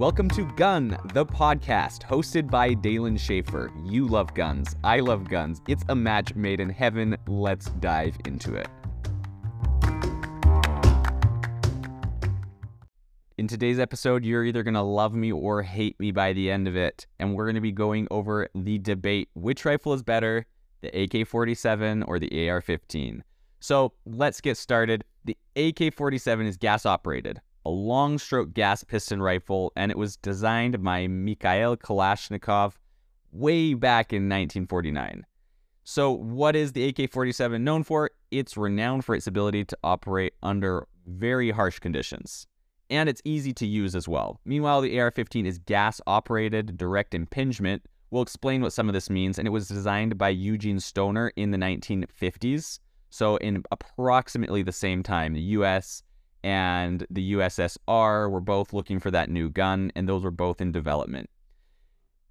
Welcome to Gun, the podcast, hosted by Dalen Schaefer. You love guns. I love guns. It's a match made in heaven. Let's dive into it. In today's episode, you're either going to love me or hate me by the end of it. And we're going to be going over the debate which rifle is better, the AK 47 or the AR 15. So let's get started. The AK 47 is gas operated, a long stroke gas piston rifle, and it was designed by Mikhail Kalashnikov way back in 1949. So, what is the AK 47 known for? It's renowned for its ability to operate under very harsh conditions and it's easy to use as well. Meanwhile, the AR-15 is gas-operated direct impingement. We'll explain what some of this means, and it was designed by Eugene Stoner in the 1950s. So in approximately the same time, the US and the USSR were both looking for that new gun, and those were both in development.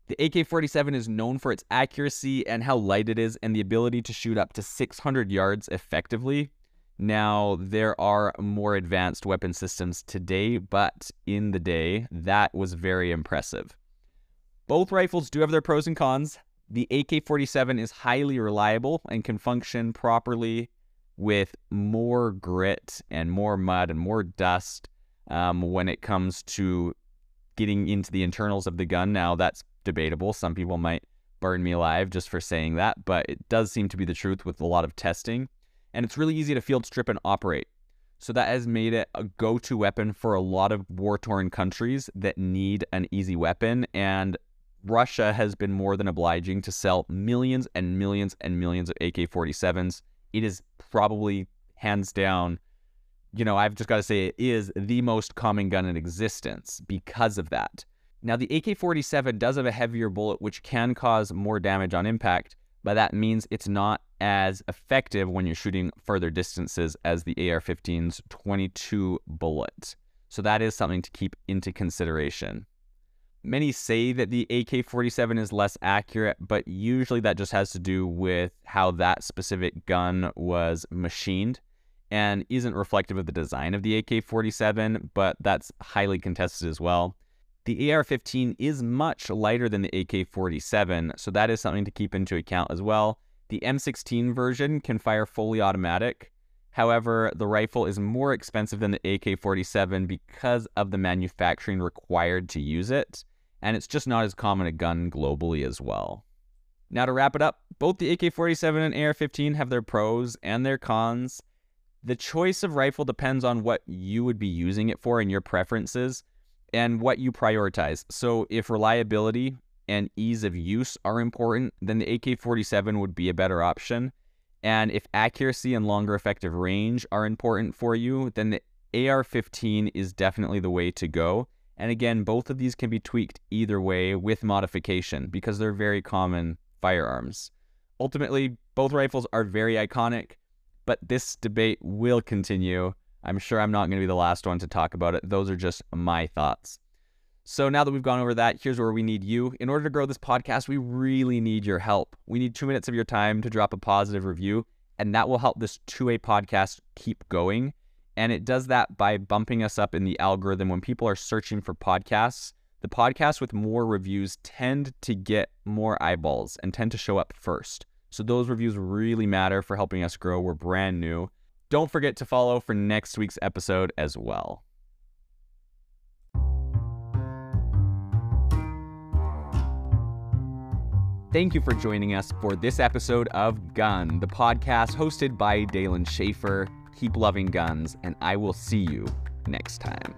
The AK 47 is known for its accuracy and how light it is, and the ability to shoot up to 600 yards effectively. Now, there are more advanced weapon systems today, but in the day, that was very impressive. Both rifles do have their pros and cons. The AK 47 is highly reliable and can function properly with more grit and more mud and more dust um, when it comes to getting into the internals of the gun. Now, that's debatable. Some people might burn me alive just for saying that, but it does seem to be the truth with a lot of testing and it's really easy to field strip and operate. So that has made it a go-to weapon for a lot of war-torn countries that need an easy weapon and Russia has been more than obliging to sell millions and millions and millions of AK-47s. It is probably hands down, you know, I've just got to say it is the most common gun in existence because of that. Now, the AK 47 does have a heavier bullet, which can cause more damage on impact, but that means it's not as effective when you're shooting further distances as the AR-15's 22 bullet. So that is something to keep into consideration. Many say that the AK-47 is less accurate, but usually that just has to do with how that specific gun was machined and isn't reflective of the design of the AK-47, but that's highly contested as well. The AR-15 is much lighter than the AK-47, so that is something to keep into account as well. The M16 version can fire fully automatic. However, the rifle is more expensive than the AK-47 because of the manufacturing required to use it, and it's just not as common a gun globally as well. Now to wrap it up, both the AK-47 and AR-15 have their pros and their cons. The choice of rifle depends on what you would be using it for and your preferences and what you prioritize. So if reliability and ease of use are important, then the AK 47 would be a better option. And if accuracy and longer effective range are important for you, then the AR 15 is definitely the way to go. And again, both of these can be tweaked either way with modification because they're very common firearms. Ultimately, both rifles are very iconic, but this debate will continue. I'm sure I'm not going to be the last one to talk about it. Those are just my thoughts. So now that we've gone over that, here's where we need you. In order to grow this podcast, we really need your help. We need two minutes of your time to drop a positive review, and that will help this 2A podcast keep going. And it does that by bumping us up in the algorithm when people are searching for podcasts. The podcasts with more reviews tend to get more eyeballs and tend to show up first. So those reviews really matter for helping us grow. We're brand new. Don't forget to follow for next week's episode as well. Thank you for joining us for this episode of Gun, the podcast hosted by Dalen Schaefer. Keep loving guns, and I will see you next time.